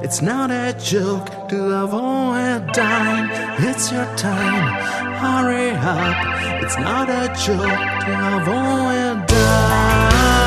It's not a joke to avoid dying. It's your time. Hurry up. It's not a joke to avoid dying.